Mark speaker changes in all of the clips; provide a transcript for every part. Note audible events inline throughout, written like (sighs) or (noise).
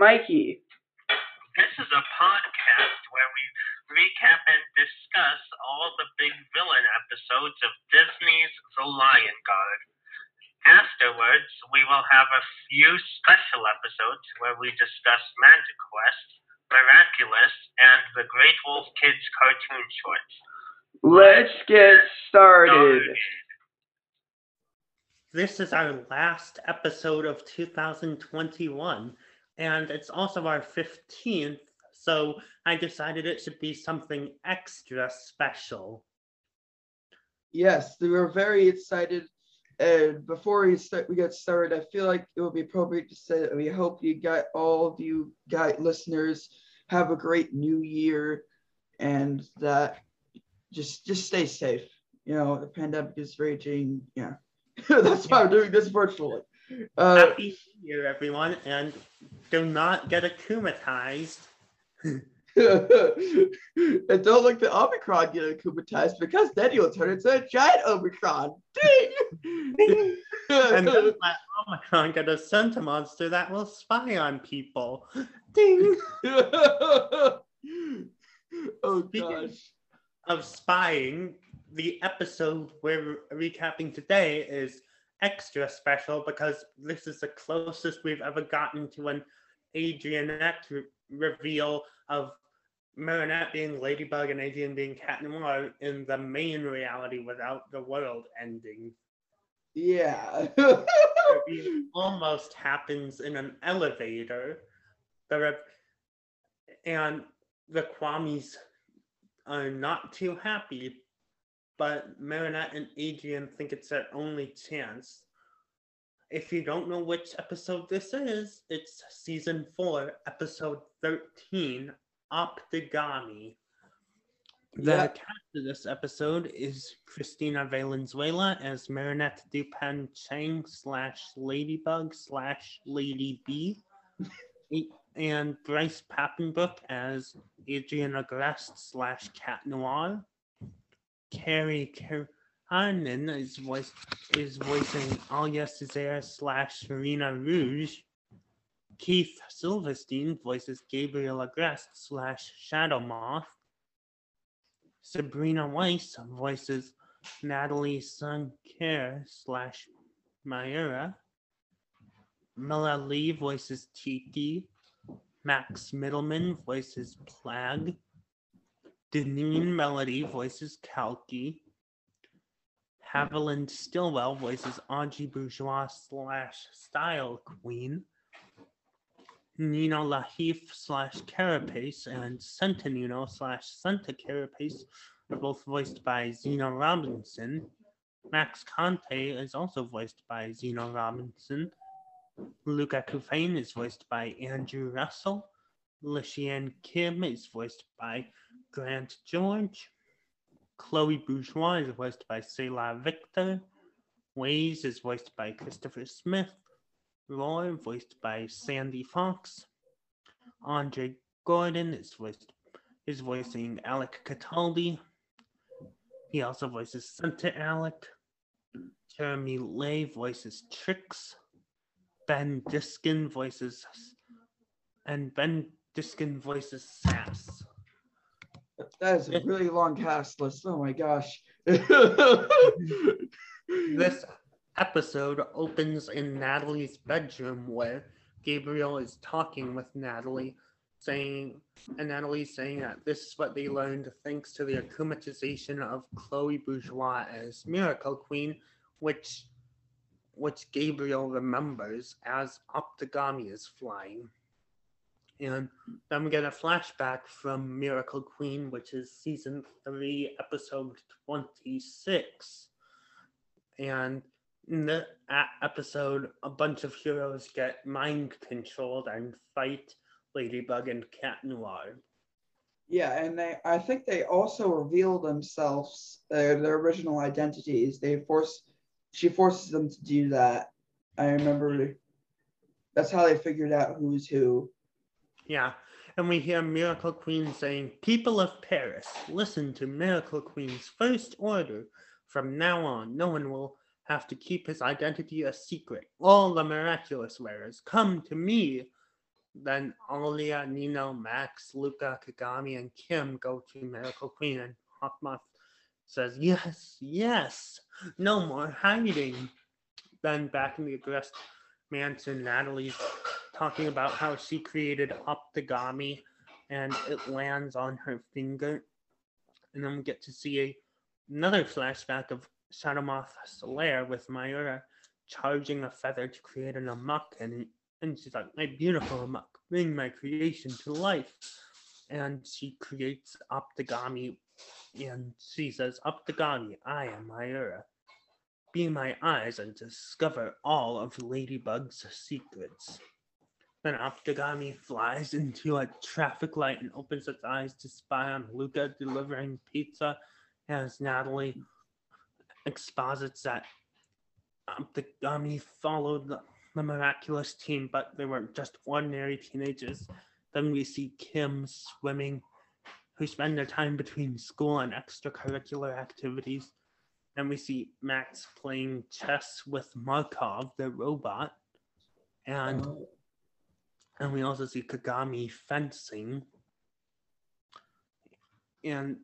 Speaker 1: Mikey.
Speaker 2: This is a podcast where we recap and discuss all the big villain episodes of Disney's The Lion Guard. Afterwards, we will have a few special episodes where we discuss Magic Quest, Miraculous, and the Great Wolf Kids cartoon shorts.
Speaker 1: Let's get started.
Speaker 3: This is our last episode of 2021, and it's also our 15th, so I decided it should be something extra special.
Speaker 4: Yes, we were very excited. And before we start, we get started, I feel like it would be appropriate to say that we hope you got all of you guy listeners have a great new year, and that just just stay safe. You know, the pandemic is raging. Yeah, (laughs) that's why we're doing this virtually. Uh,
Speaker 3: Happy New Year, everyone, and do not get akumatized. (laughs)
Speaker 4: and don't let the Omicron get akumatized because then you'll turn into a giant Omicron. Ding! (laughs)
Speaker 3: and don't let (laughs) Omicron get a sentimonster that will spy on people. Ding!
Speaker 4: oh
Speaker 3: Speaking
Speaker 4: gosh.
Speaker 3: of spying, the episode we're recapping today is extra special because this is the closest we've ever gotten to an Adrianette re- reveal of Marinette being Ladybug and Adrian being Cat Noir in the main reality without the world ending.
Speaker 4: Yeah. (laughs)
Speaker 3: Almost happens in an elevator. The and the Kwamis are not too happy, but Marinette and Adrian think it's their only chance. If you don't know which episode this is, it's season 4, episode 13, Optigami. The
Speaker 4: Yeah.
Speaker 3: cast of this episode is Christina Valenzuela as Marinette Dupain-Cheng slash Ladybug slash Lady B, (laughs) and Bryce Papenbrook as Adrian Agreste slash Cat Noir. Carrie Keranen is voice is voicing Alya Césaire slash Serena Rouge. Keith Silverstein voices Gabriel Agreste slash Shadow Moth. Sabrina Weiss voices Natalie Sancoeur slash Mayura. Mela Lee voices Tikki. Max Mittelman voices Plagg. Deneen Melody voices Kaalki. Haviland Stillwell voices Angie Bourgeois slash Style Queen. Nino Lahiffe slash Carapace and Centinino slash Santa Carapace are both voiced by Zeno Robinson. Max Kanté is also voiced by Zeno Robinson. Luka Couffaine is voiced by Andrew Russell. Lishian Kim is voiced by Grant George. Chloe Bourgeois is voiced by Selah Victor. Wayzz is voiced by Christopher Smith. Roaar, voiced by Sandy Fox. Andre Gordon is voiced is voicing Alec Cataldi. He also voices Santa Alec. Jeremy Lay voices Trixx. Ben Diskin voices and Ben Diskin voices Sass.
Speaker 4: That is a really long cast list. Oh my gosh.
Speaker 3: This episode opens in Natalie's bedroom where Gabriel is talking with Natalie, saying, and Natalie's saying that this is what they learned thanks to the akumatization of Chloe Bourgeois as Miracle Queen, which which Gabriel remembers as Optigami is flying. And then we get a flashback from Miracle Queen, which is season three, episode 26. And in the episode, a bunch of heroes get mind controlled and fight Ladybug and Cat Noir.
Speaker 4: yeah, and they I think they also reveal themselves, uh, their original identities. They force she forces them to do that. I remember that's how they figured out who's who.
Speaker 3: Yeah. And we hear Miracle Queen saying, People of Paris, listen to Miracle Queen's first order. From now on, no one will have to keep his identity a secret. All the miraculous wearers come to me. Then Alya, Nino, Max, Luca, Kagami, and Kim go to Miracle Queen, and Hawkmoth says, Yes, yes, no more hiding. Then back in the Agreste mansion, Natalie's talking about how she created Optigami and it lands on her finger. And then we get to see a, another flashback of Shadowmoth's lair with Mayura charging a feather to create an amok. And, and she's like, My beautiful amok, bring my creation to life. And she creates Optigami and she says, Optigami, I am Mayura. Be my eyes and discover all of Ladybug's secrets. Then Optigami flies into a traffic light and opens its eyes to spy on Luca delivering pizza as Natalie exposits that Optigami followed the, the miraculous team, but they were just ordinary teenagers. Then we see Kim swimming, who spend their time between school and extracurricular activities. And we see Max playing chess with Markov, the robot. And
Speaker 4: Oh.
Speaker 3: And we also see Kagami fencing. And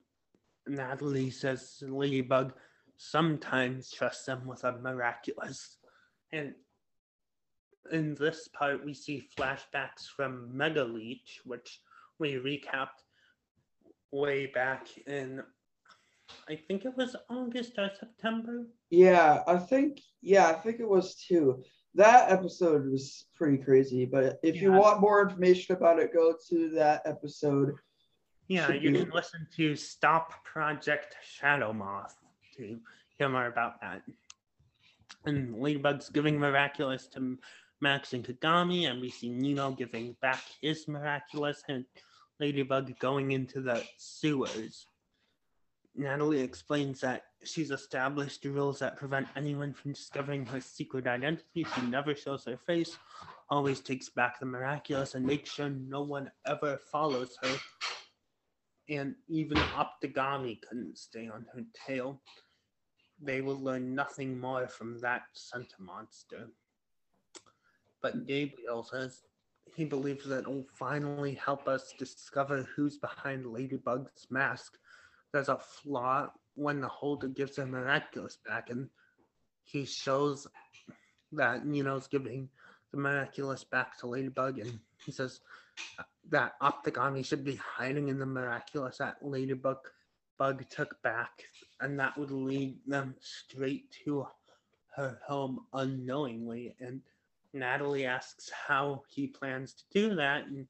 Speaker 3: Natalie says Ladybug sometimes trusts them with a miraculous. And in this part, we see flashbacks from Mega Leech, which we recapped way back in, I think it was August or September.
Speaker 4: Yeah, I think yeah, I think it was too. That episode was pretty crazy, but if you want more information about it, go to that episode.
Speaker 3: Yeah,
Speaker 4: Should
Speaker 3: you
Speaker 4: be-
Speaker 3: can listen to Stop Project Shadow Moth to hear more about that. And Ladybug's giving Miraculous to Max and Kagami, and we see Nino giving back his Miraculous, and Ladybug going into the sewers. Natalie explains that she's established rules that prevent anyone from discovering her secret identity. She never shows her face, always takes back the miraculous, and makes sure no one ever follows her and even Optigami couldn't stay on her tail. They will learn nothing more from that sentimonster. But Gabriel says he believes that will finally help us discover who's behind Ladybug's mask. There's a flaw when the holder gives her miraculous back, and he shows that Nino's giving the miraculous back to Ladybug, and he says that Optigami should be hiding in the miraculous that Ladybug Bug took back, and that would lead them straight to her home unknowingly. And Natalie asks how he plans to do that, and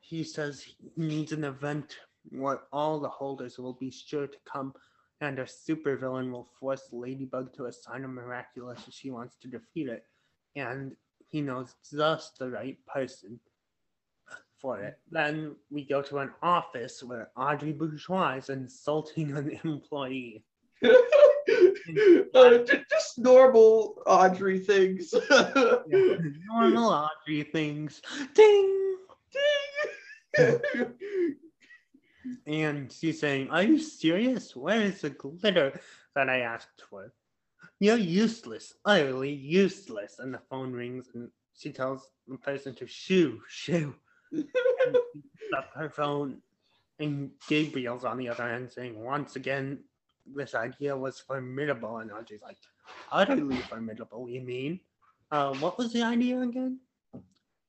Speaker 3: he says he needs an event where all the holders will be sure to come, and a supervillain will force Ladybug to assign a miraculous if she wants to defeat it. And he knows just the right person for it. Then we go to an office where Audrey Bourgeois is insulting an employee. (laughs)
Speaker 4: uh, just normal Audrey things. (laughs)
Speaker 3: Normal Audrey things. Ding! (laughs)
Speaker 4: Ding!
Speaker 3: And she's saying, Are you serious? Where is the glitter that I asked for? You're useless, utterly useless. And the phone rings and she tells the person to shoo, shoo. And she picks (laughs) up her phone. And Gabriel's on the other end saying, Once again, this idea was formidable. And Audrey's like, Utterly formidable, you mean? Uh, what was the idea again?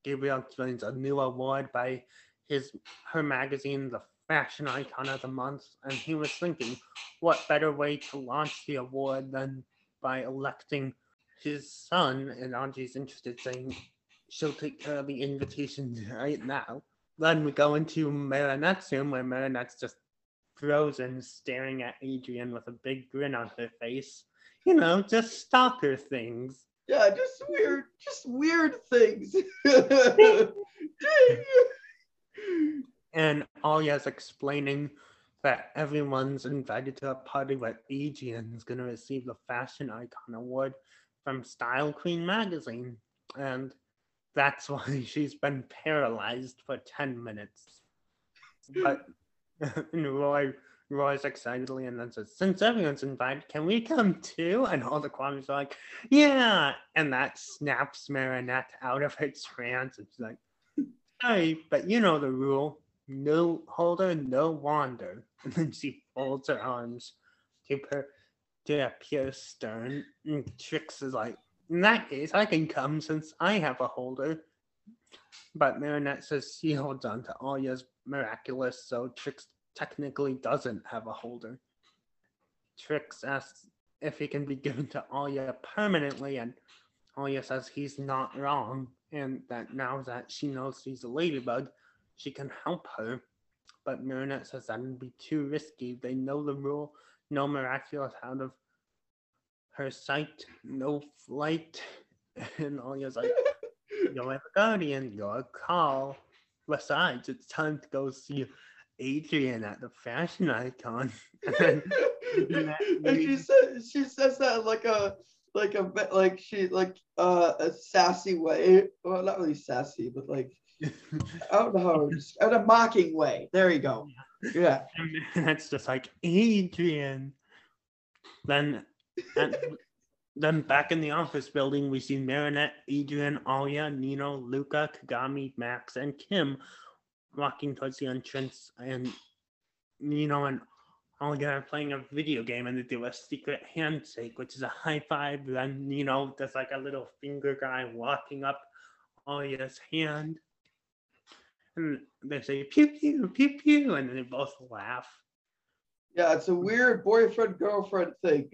Speaker 3: Gabriel explains a new award by his her magazine, the fashion icon of the month, and he was thinking, what better way to launch the award than by electing his son? And Angie's interested, saying she'll take care of the invitation right now. Then we go into Marinette's room, where Marinette's just frozen, staring at Adrian with a big grin on her face. You know, just stalker things.
Speaker 4: yeah, just weird, just weird things. (laughs) (laughs)
Speaker 3: And Alya's explaining that everyone's invited to a party where Adrian's going to receive the Fashion Icon Award from Style Queen magazine. And that's (laughs) why she's been paralyzed for 10 minutes. But (laughs) Roaar roars excitedly and then says, Since everyone's invited, can we come too? And all the Kwami's are like, Yeah. And that snaps Marinette out of her trance. And she's like, Sorry, but you know the rule no holder, no wander. (laughs) And then she folds her arms to, per- to appear stern. And Trixx is like, In that case, I can come since I have a holder. But Marinette says she holds on to Alya's miraculous, so Trixx technically doesn't have a holder. Trixx asks if he can be given to Alya permanently, and Alya says he's not wrong, and that now that she knows she's a ladybug, she can help her. But Marinette says that would be too risky. They know the rule no miraculous out of her sight, no flight. And Alya's like, You'll have a guardian, your call. Besides, it's time to go see Adrian at the fashion icon. And (laughs) (laughs)
Speaker 4: and she says she says that like a like a bit like she like uh, a sassy way. Well, not really sassy, but like How to just in a mocking way. There you go. Yeah. (laughs)
Speaker 3: and just like Adrian. Then, and, then back in the office building, we see Marinette, Adrian, Alya, Nino, Luca, Kagami, Max, and Kim walking towards the entrance, and Nino and Alya are playing a video game, and they do a secret handshake, which is a high five. Then Nino does like a little finger guy walking up Alya's hand. And they say pew pew pew pew, and then they both laugh.
Speaker 4: Yeah, it's a weird boyfriend girlfriend thing.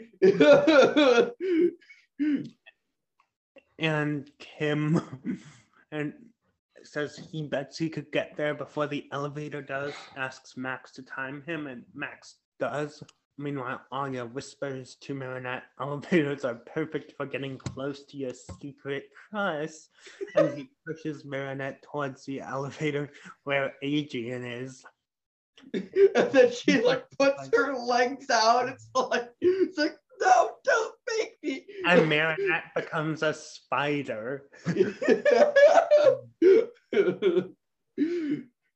Speaker 3: and Kim (laughs) and says he bets he could get there before the elevator does. Asks Max to time him, and Max does. Meanwhile, Anya whispers to Marinette, oh, (laughs) elevators are perfect for getting close to your secret crush. And he (laughs) pushes Marinette towards the elevator where Adrian is.
Speaker 4: and then she like puts her legs out. It's like it's like no, don't make me.
Speaker 3: And Marinette becomes a spider. (laughs)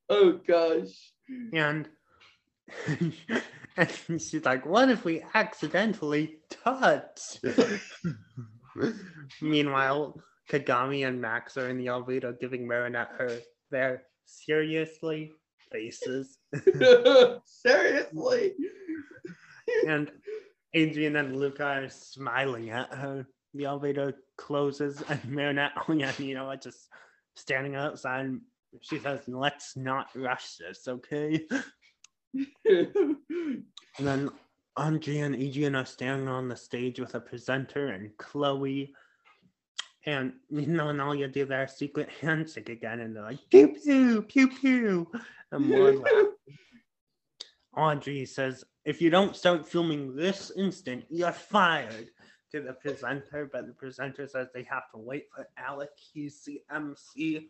Speaker 4: oh gosh.
Speaker 3: And, (laughs) and she's like, what if we accidentally touch? (laughs) Meanwhile, Kagami and Max are in the elevator giving Marinette her their seriously faces. (laughs)
Speaker 4: Seriously.
Speaker 3: and Adrian and Luca are smiling at her. The elevator closes and Marinette oh and you know just standing outside. She says, Let's not rush this, okay? (laughs) And then Andre and Adrian are standing on the stage with a presenter and Chloe. And you know, and all you do their secret handshake again, and they're like pew pew pew pew, and more laughing. Audrey says, "If you don't start filming this instant, you're fired." To the presenter, but the presenter says they have to wait for Alec. He's the MC,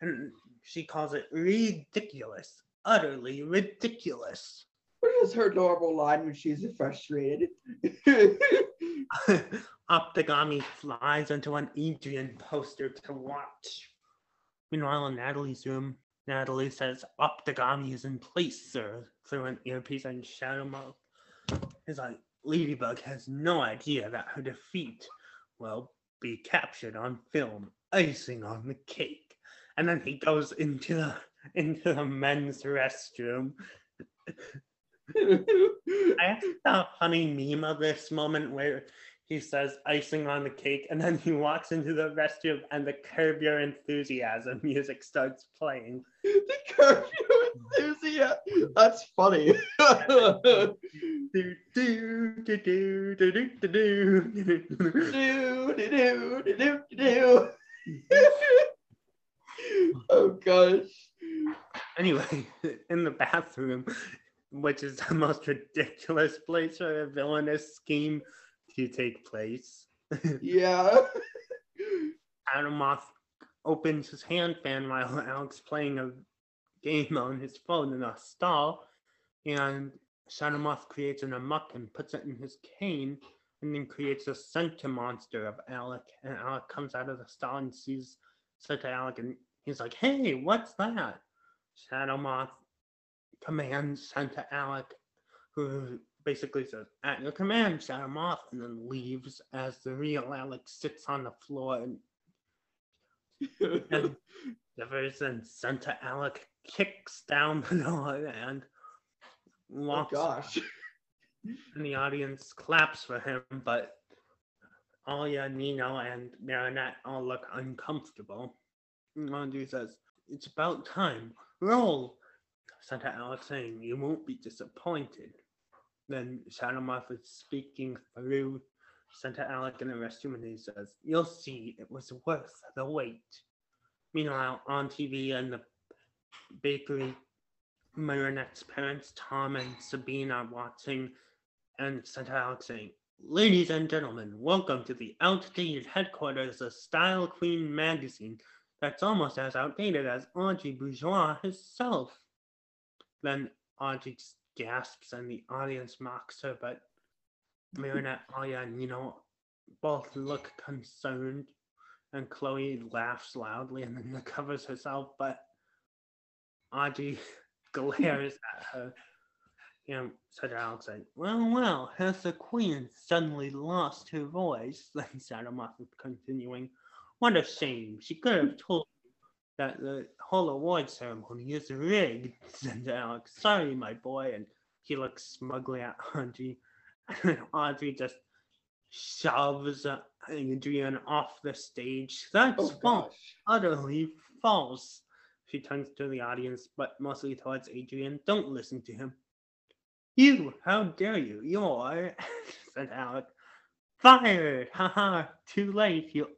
Speaker 3: and she calls it ridiculous, utterly ridiculous.
Speaker 4: What is her normal line when she's frustrated? (laughs)
Speaker 3: Optigami flies into an Adrian poster to watch. Meanwhile, in Natalie's room, Natalie says, Optigami is in place, sir, through an earpiece and Shadow Moth is like, Ladybug has no idea that her defeat will be captured on film, icing on the cake. And then he goes into the into the men's restroom. (laughs) I asked the funny meme of this moment where he says icing on the cake, and then he walks into the restroom and the Curb Your Enthusiasm music starts playing.
Speaker 4: the curfew enthusiasm. That's funny. (laughs) (laughs) Oh gosh.
Speaker 3: Anyway, (laughs) in the bathroom, which is the most ridiculous place for a villainous scheme to take place.
Speaker 4: Yeah. (laughs)
Speaker 3: Adamoth opens his hand fan while Alex playing a game on his phone in a stall, and Shadowmoth creates an amok and puts it in his cane, and then creates a sentimonster of Alec. And Alec comes out of the stall and sees said to Alec, and he's like, "Hey, what's that?" Shadowmoth commands Senta Alec, who basically says, At your command, Shadow Moth, and then leaves as the real Alex sits on the floor and and shivers and Santa Alec kicks down the door and
Speaker 4: oh
Speaker 3: walks
Speaker 4: gosh. (laughs)
Speaker 3: and the audience claps for him, but Alya, Nino, and Marinette all look uncomfortable. And Andre says, It's about time. Roll! Santa Alex saying, You won't be disappointed. Then Shadow Moth is speaking through Santa Alec in the restroom and he says, You'll see it was worth the wait. Meanwhile, on TV in the bakery, Marinette's parents, Tom and Sabine, are watching and Santa Alex saying, Ladies and gentlemen, welcome to the outdated headquarters of Style Queen magazine that's almost as outdated as Audrey Bourgeois herself. Then Audrey gasps and the audience mocks her, but Marinette, (laughs) Aya, and you know, both look concerned, and Chloe laughs loudly and then (laughs) recovers herself, but Audrey (laughs) glares at her. You know, said Alex said, Well, well, has the queen suddenly lost her voice? Then Shadow Moth continuing, What a shame. She could have told you that the whole award ceremony is rigged, (laughs) said Alex. Sorry, my boy. And he looks smugly at Audrey. And Audrey just shoves uh, Adrian off the stage. That's
Speaker 4: Oh
Speaker 3: false
Speaker 4: gosh.
Speaker 3: utterly false. She turns to the audience, but mostly towards Adrian. Don't listen to him. You, how dare you? You're, (laughs) said Alec. Fired! Haha, too late. You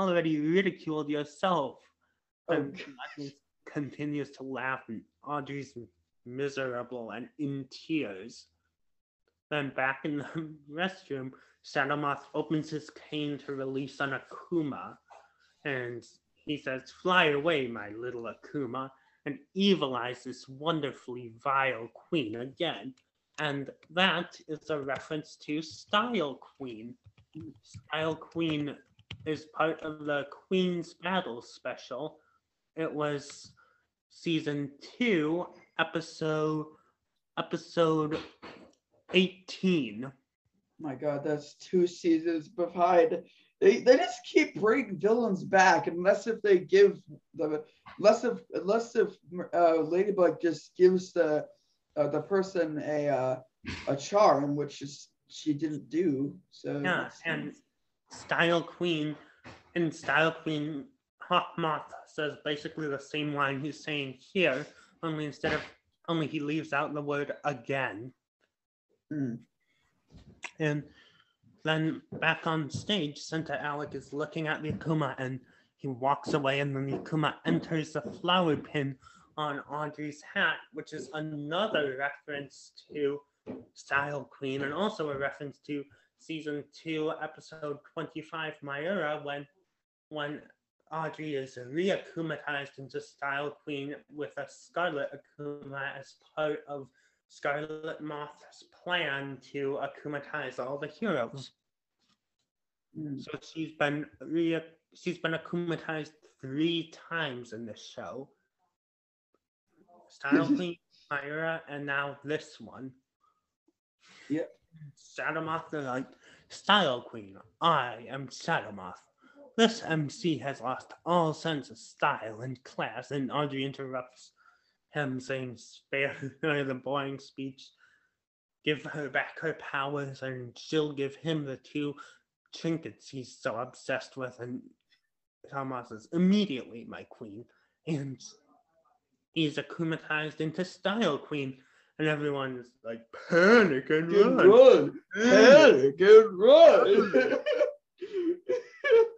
Speaker 3: already ridiculed yourself.
Speaker 4: Oh,
Speaker 3: And
Speaker 4: gosh.
Speaker 3: continues to laugh, and Audrey's miserable and in tears. Then back in the (laughs) restroom, Shadowmoth opens his cane to release an Akuma, and he says, Fly away, my little Akuma, and evil eyes this wonderfully vile queen again. And that is a reference to Style Queen. Style Queen is part of the Queen's Battle special. It was season two, episode episode 18.
Speaker 4: My God, that's two seasons behind. They, they just keep bringing villains back unless if they give the unless if unless if uh, Ladybug just gives the uh, the person a uh, a charm, which is she didn't do. So
Speaker 3: Yeah, and Style Queen and Style Queen Hawkmoth says basically the same line he's saying here, only instead of only he leaves out the word again.
Speaker 4: Mm.
Speaker 3: And then back on stage, Santa Alec is looking at the Akuma and he walks away, and then the Akuma enters the flower pin on Audrey's hat, which is another reference to Style Queen and also a reference to season two, episode 25, Mayura, when when Audrey is reakumatized into Style Queen with a Scarlet Akuma as part of Scarlet Moth's plan to akumatize all the heroes.
Speaker 4: Mm.
Speaker 3: So she's been re- she's been akumatized three times in this show. Style (laughs) Queen, Mayura, and now this one.
Speaker 4: Yep.
Speaker 3: Shadowmoth the Light, Style Queen, I am Shadowmoth. This MC has lost all sense of style and class, and Audrey interrupts him saying, spare her the boring speech, give her back her powers, and she'll give him the two trinkets he's so obsessed with. And Thomas says, immediately, my queen. And he's akumatized into Style Queen. And everyone everyone's like, panic and
Speaker 4: Good
Speaker 3: run.
Speaker 4: run, panic and run.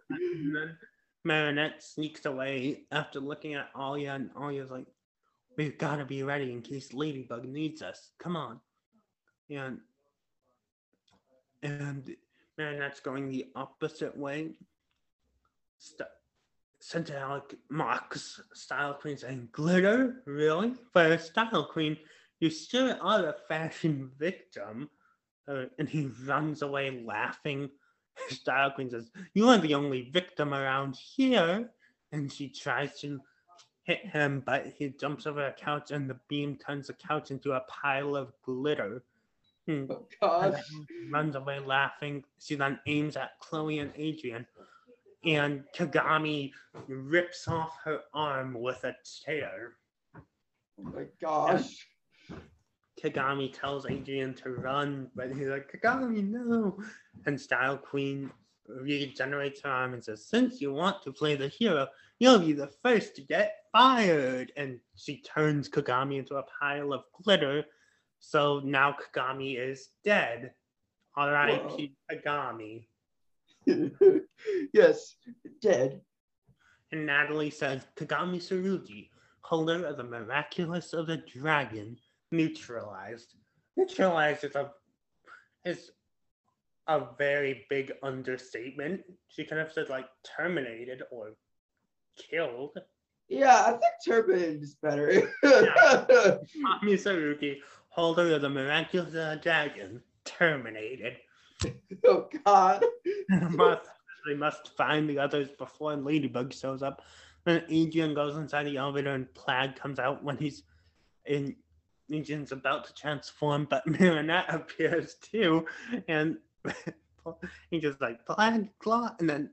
Speaker 3: And (laughs) then Marinette sneaks away after looking at Alya, and Alya's like, We've got to be ready in case Ladybug needs us. Come on. And, and Marinette's going the opposite way. St- Santa Alec mocks Style Queen saying, Glitter? Really? For a Style Queen, you still are a fashion victim. Uh, and he runs away laughing. Style Queen says, You are the only victim around here. And she tries to hit him, but he jumps over a couch and the beam turns the couch into a pile of glitter. Hmm.
Speaker 4: Oh gosh.
Speaker 3: runs away laughing. She then aims at Chloe and Adrian, and Kagami rips off her arm with a tear.
Speaker 4: Oh my gosh.
Speaker 3: Kagami tells Adrian to run, but he's like, Kagami, no. And Style Queen regenerates her arm and says, Since you want to play the hero, you'll be the first to get fired. And she turns Kagami into a pile of glitter. So now Kagami is dead. R.I.P. Kagami. (laughs)
Speaker 4: yes, dead.
Speaker 3: And Natalie says, Kagami Tsurugi, holder of the miraculous of the dragon, neutralized. Neutralized is a is a very big understatement. She kind of said like terminated or killed.
Speaker 4: Yeah, I think Turban is better. (laughs)
Speaker 3: Kagami ah, Tsurugi, holder of the miraculous dragon, terminated. (laughs)
Speaker 4: oh God. (laughs)
Speaker 3: must, they must find the others before Ladybug shows up. Then Adrian goes inside the elevator and Plagg comes out when he's in. Adrian's about to transform, but (laughs) Marinette appears too, and (laughs) he just like Plagg claw, and then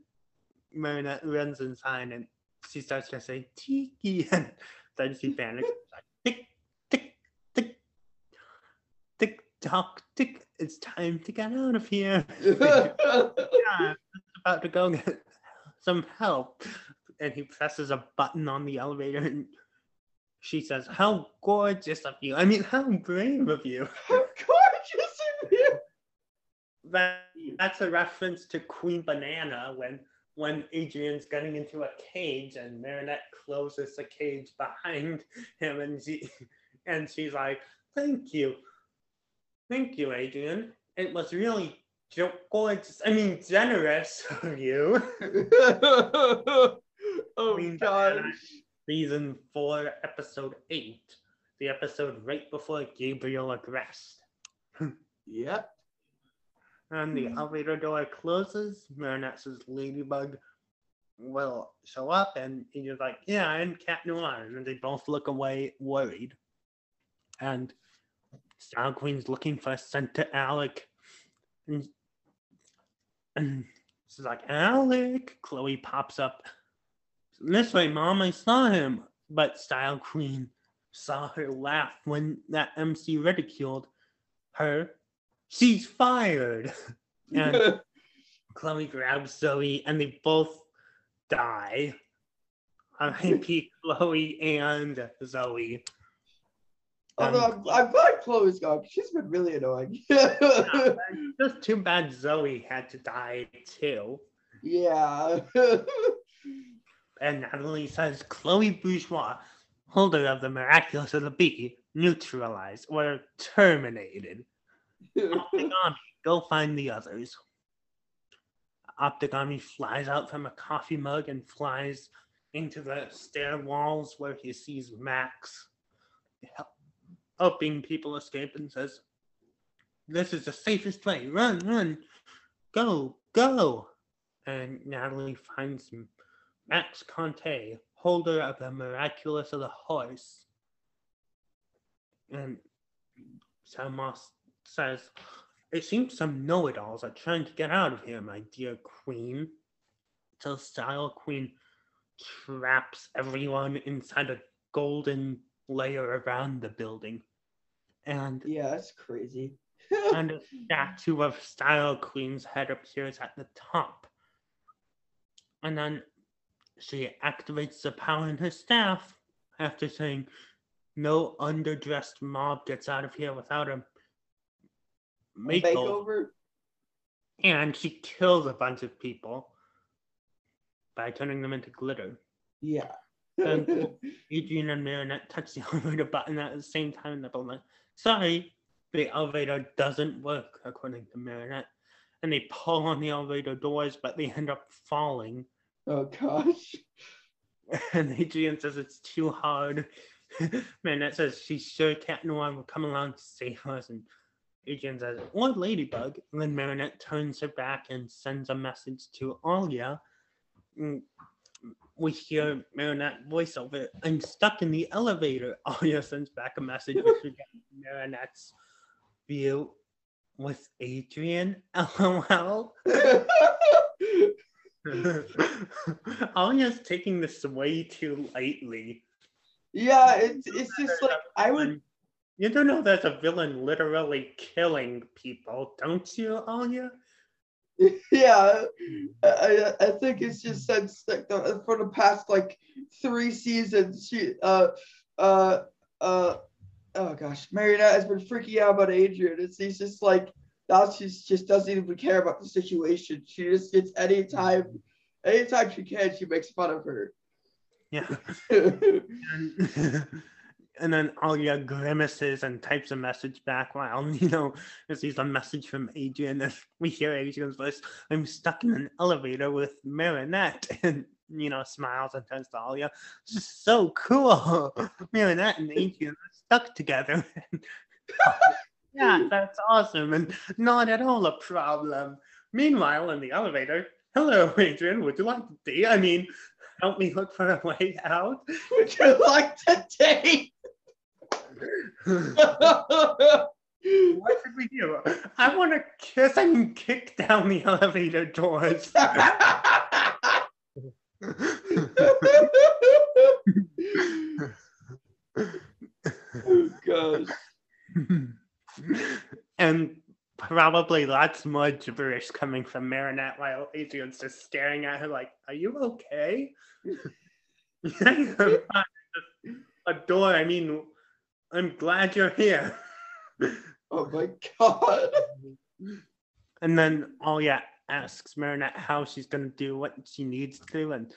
Speaker 3: Marinette runs inside and she starts to say Tikki, (laughs) and then she panics. Like, tick, tick, tick, tick, tock, tick. It's time to get out of here. yeah, I'm about to go get some help. And he presses a button on the elevator and she says, How gorgeous of you. I mean, how brave of you. (laughs)
Speaker 4: How gorgeous of you.
Speaker 3: That, that's a reference to Queen Banana when when Adrian's getting into a cage and Marinette closes the cage behind him and she (laughs) and she's like, Thank you. Thank you, Adrian. It was really gorgeous. I mean generous of you. (laughs)
Speaker 4: oh
Speaker 3: Queen
Speaker 4: gosh.
Speaker 3: Banana, season four, episode eight, the episode right before Gabriel Agreste.
Speaker 4: Yep.
Speaker 3: And the
Speaker 4: Hmm.
Speaker 3: elevator door closes. Marinette says Ladybug will show up, and he's like, "Yeah, I'm Cat Noir," and they both look away, worried. And Star Queen's looking for a Santa Alec, and, and (clears throat) she's like, "Alec!" Chloe pops up. This way, Mom, I saw him. But Style Queen saw her laugh when that MC ridiculed her. She's fired. (laughs) And Chloe grabs Zoe and they both die. R.I.P. (laughs) Chloe and Zoe.
Speaker 4: Although I'm, I'm glad Chloe's gone. She's been really annoying. (laughs)
Speaker 3: Just too bad Zoe had to die too.
Speaker 4: yeah.
Speaker 3: And Natalie says Chloe Bourgeois, holder of the miraculous of the bee, neutralized or terminated. Optigami, go find the others. Optigami flies out from a coffee mug and flies into the stair walls where he sees Max helping people escape and says, This is the safest way. Run, run. Go, go. And Natalie finds Max Kanté, holder of the miraculous of the horse. And Sam Moss says, It seems some know it alls are trying to get out of here, my dear queen. So Style Queen traps everyone inside a golden layer around the building. And
Speaker 4: yeah, that's crazy. (laughs)
Speaker 3: and a statue of Style Queen's head appears at the top. And then she activates the power in her staff after saying, No underdressed mob gets out of here without a makeover.
Speaker 4: Makeover.
Speaker 3: And she kills a bunch of people by turning them into glitter.
Speaker 4: Yeah.
Speaker 3: And- (laughs) Adrian and Marinette touch the (laughs) elevator button at the same time. and They're like, sorry, the elevator doesn't work, according to Marinette. And they pull on the elevator doors, but they end up falling.
Speaker 4: Oh gosh. (laughs)
Speaker 3: And Adrian says it's too hard. (laughs) Marinette says she's sure Cat Noir will come along to save us. And Adrian says, or Ladybug. And then Marinette turns her back and sends a message to Alya. Mm, We hear Marinette voiceover. I'm stuck in the elevator. (laughs) Alya sends back a message get Marinette's view. with Adrian. LOL. (laughs) Alya's taking this way too lightly.
Speaker 4: yeah, it's it's just like I would
Speaker 3: You don't know there's a villain literally killing people, don't you, Alya? (laughs)
Speaker 4: yeah, I, I I think it's just since like the, for the past like three seasons, she uh uh uh oh gosh, Marinette has been freaking out about Adrian. It's he's just like now she just doesn't even care about the situation. She just gets anytime anytime she can, she makes fun of her.
Speaker 3: Yeah. (laughs) And, (laughs) and then Alya grimaces and types a message back while Nino receives a message from Adrian. And we hear Adrian's voice I'm stuck in an elevator with Marinette. (laughs) And you know, smiles and turns to Alya. This is so cool. Marinette and Adrian are stuck together. Yeah, that's awesome. And not at all a problem. Meanwhile, in the elevator, hello, Adrian. Would you like to tea? I mean, help me look for a way out. (laughs)
Speaker 4: Would you like to date?
Speaker 3: What should we do? I want to kiss and kick down the elevator doors. (laughs)
Speaker 4: oh gosh. (laughs) (laughs)
Speaker 3: and probably lots more gibberish coming from Marinette while Adrian's just staring at her like, Are you okay? Yeah, you're fine. Just a door. I mean, I'm glad you're here. (laughs)
Speaker 4: Oh my god.
Speaker 3: And then Alya asks Marinette how she's going to do what she needs to. And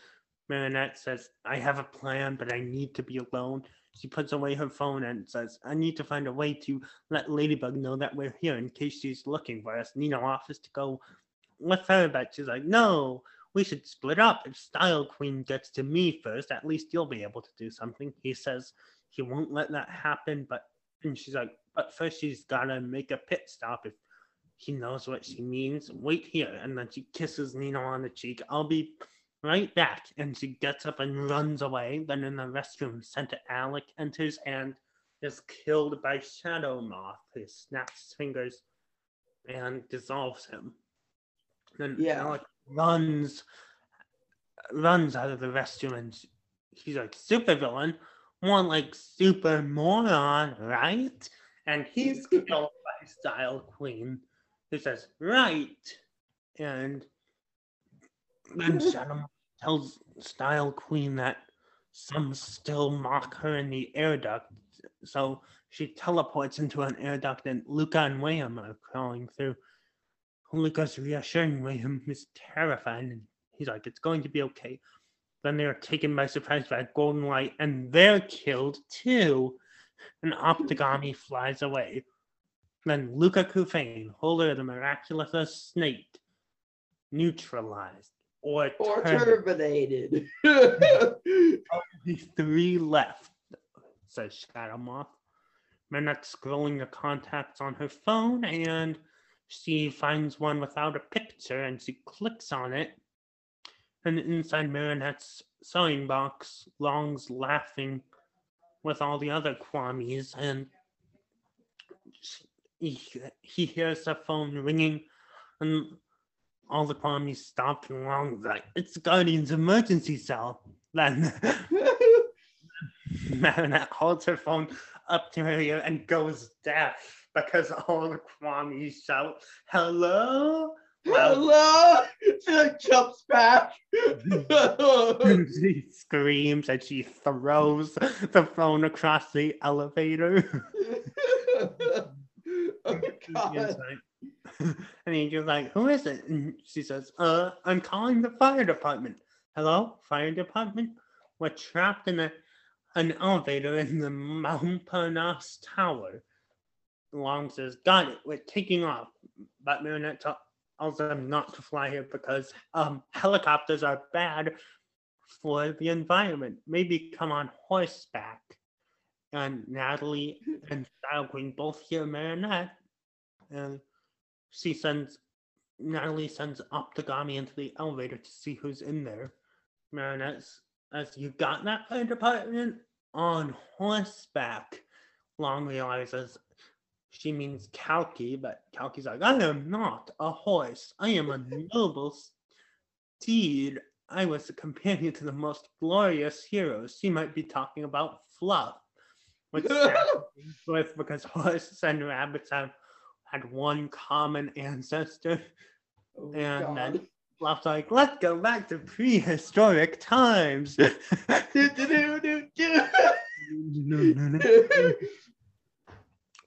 Speaker 3: Marinette says, I have a plan, but I need to be alone. She puts away her phone and says, I need to find a way to let Ladybug know that we're here in case she's looking for us. Nino offers to go with her, but she's like, No, we should split up. If Style Queen gets to me first, at least you'll be able to do something. He says he won't let that happen, but and she's like, but first she's gotta make a pit stop if he knows what she means. Wait here. And then she kisses Nino on the cheek. I'll be right back. And she gets up and runs away. Then in the restroom, Santa Alec enters and is killed by Shadow Moth, who snaps his fingers and dissolves him. Then
Speaker 4: Yeah.
Speaker 3: Alec runs runs out of the restroom and he's like super villain, more like super moron, right? And he's (laughs) killed by Style Queen, who says, right. And then (laughs) Shadow tells Style Queen that some still mock her in the air duct. So she teleports into an air duct and Luca and William are crawling through. Luca's reassuring William is terrified and he's like, it's going to be okay. Then they are taken by surprise by a golden light and they're killed too. And Optigami flies away. Then Luka Couffaine, holder of the miraculous snake, neutralized or,
Speaker 4: Or
Speaker 3: terminated. Only three left, says Shadow Moth. Marinette's scrolling the contacts on her phone and she finds one without a picture and she clicks on it. And inside Marinette's sewing box, Longg's laughing with all the other Kwamis and he, he hears the phone ringing and all the Kwamis stop and Longg's like, it's the Guardian's emergency cell. (laughs) Then (laughs) Marinette holds her phone up to her ear and goes deaf because all the Kwamis shout, Hello? Well,
Speaker 4: Hello. She like jumps back. (laughs)
Speaker 3: she screams and she throws the phone across the elevator.
Speaker 4: oh god. (laughs)
Speaker 3: and just like, Who is it? And she says, Uh, I'm calling the fire department. Hello, fire department? We're trapped in a, an elevator in the Montparnasse Tower. Longg says, Got it, we're taking off. But Marinette tells them not to fly here because um, helicopters are bad for the environment. Maybe come on horseback. And Natalie and Style Queen both hear Marinette. And she sends Natalie sends Optigami into the elevator to see who's in there. Marinette as you got that fire department on horseback. Longg realizes she means Kaalki, but Kaalki's like, I am not a horse. I am a (laughs) noble steed. I was a companion to the most glorious heroes. She might be talking about fluff. Which (laughs) with because horses and rabbits have had one common ancestor.
Speaker 4: Oh,
Speaker 3: And
Speaker 4: God.
Speaker 3: then Fluff's like, let's go back to prehistoric times.
Speaker 4: Do, do, do, do, do.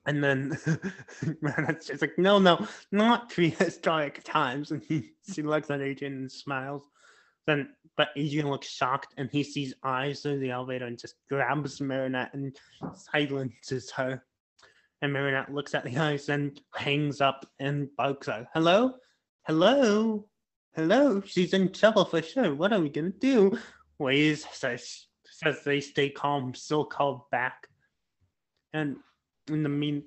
Speaker 3: and then (laughs) Marinette's just like, no, no, not prehistoric times. (laughs) And he, she looks at Adrien and smiles. Then, but Adrien looks shocked and he sees eyes through the elevator and just grabs Marinette and silences her. And Marinette looks at the ice and hangs up and bugs her. Hello? Hello? Hello? She's in trouble for sure. What are we gonna do? Wayzz says says they stay calm, still called back. And in the mean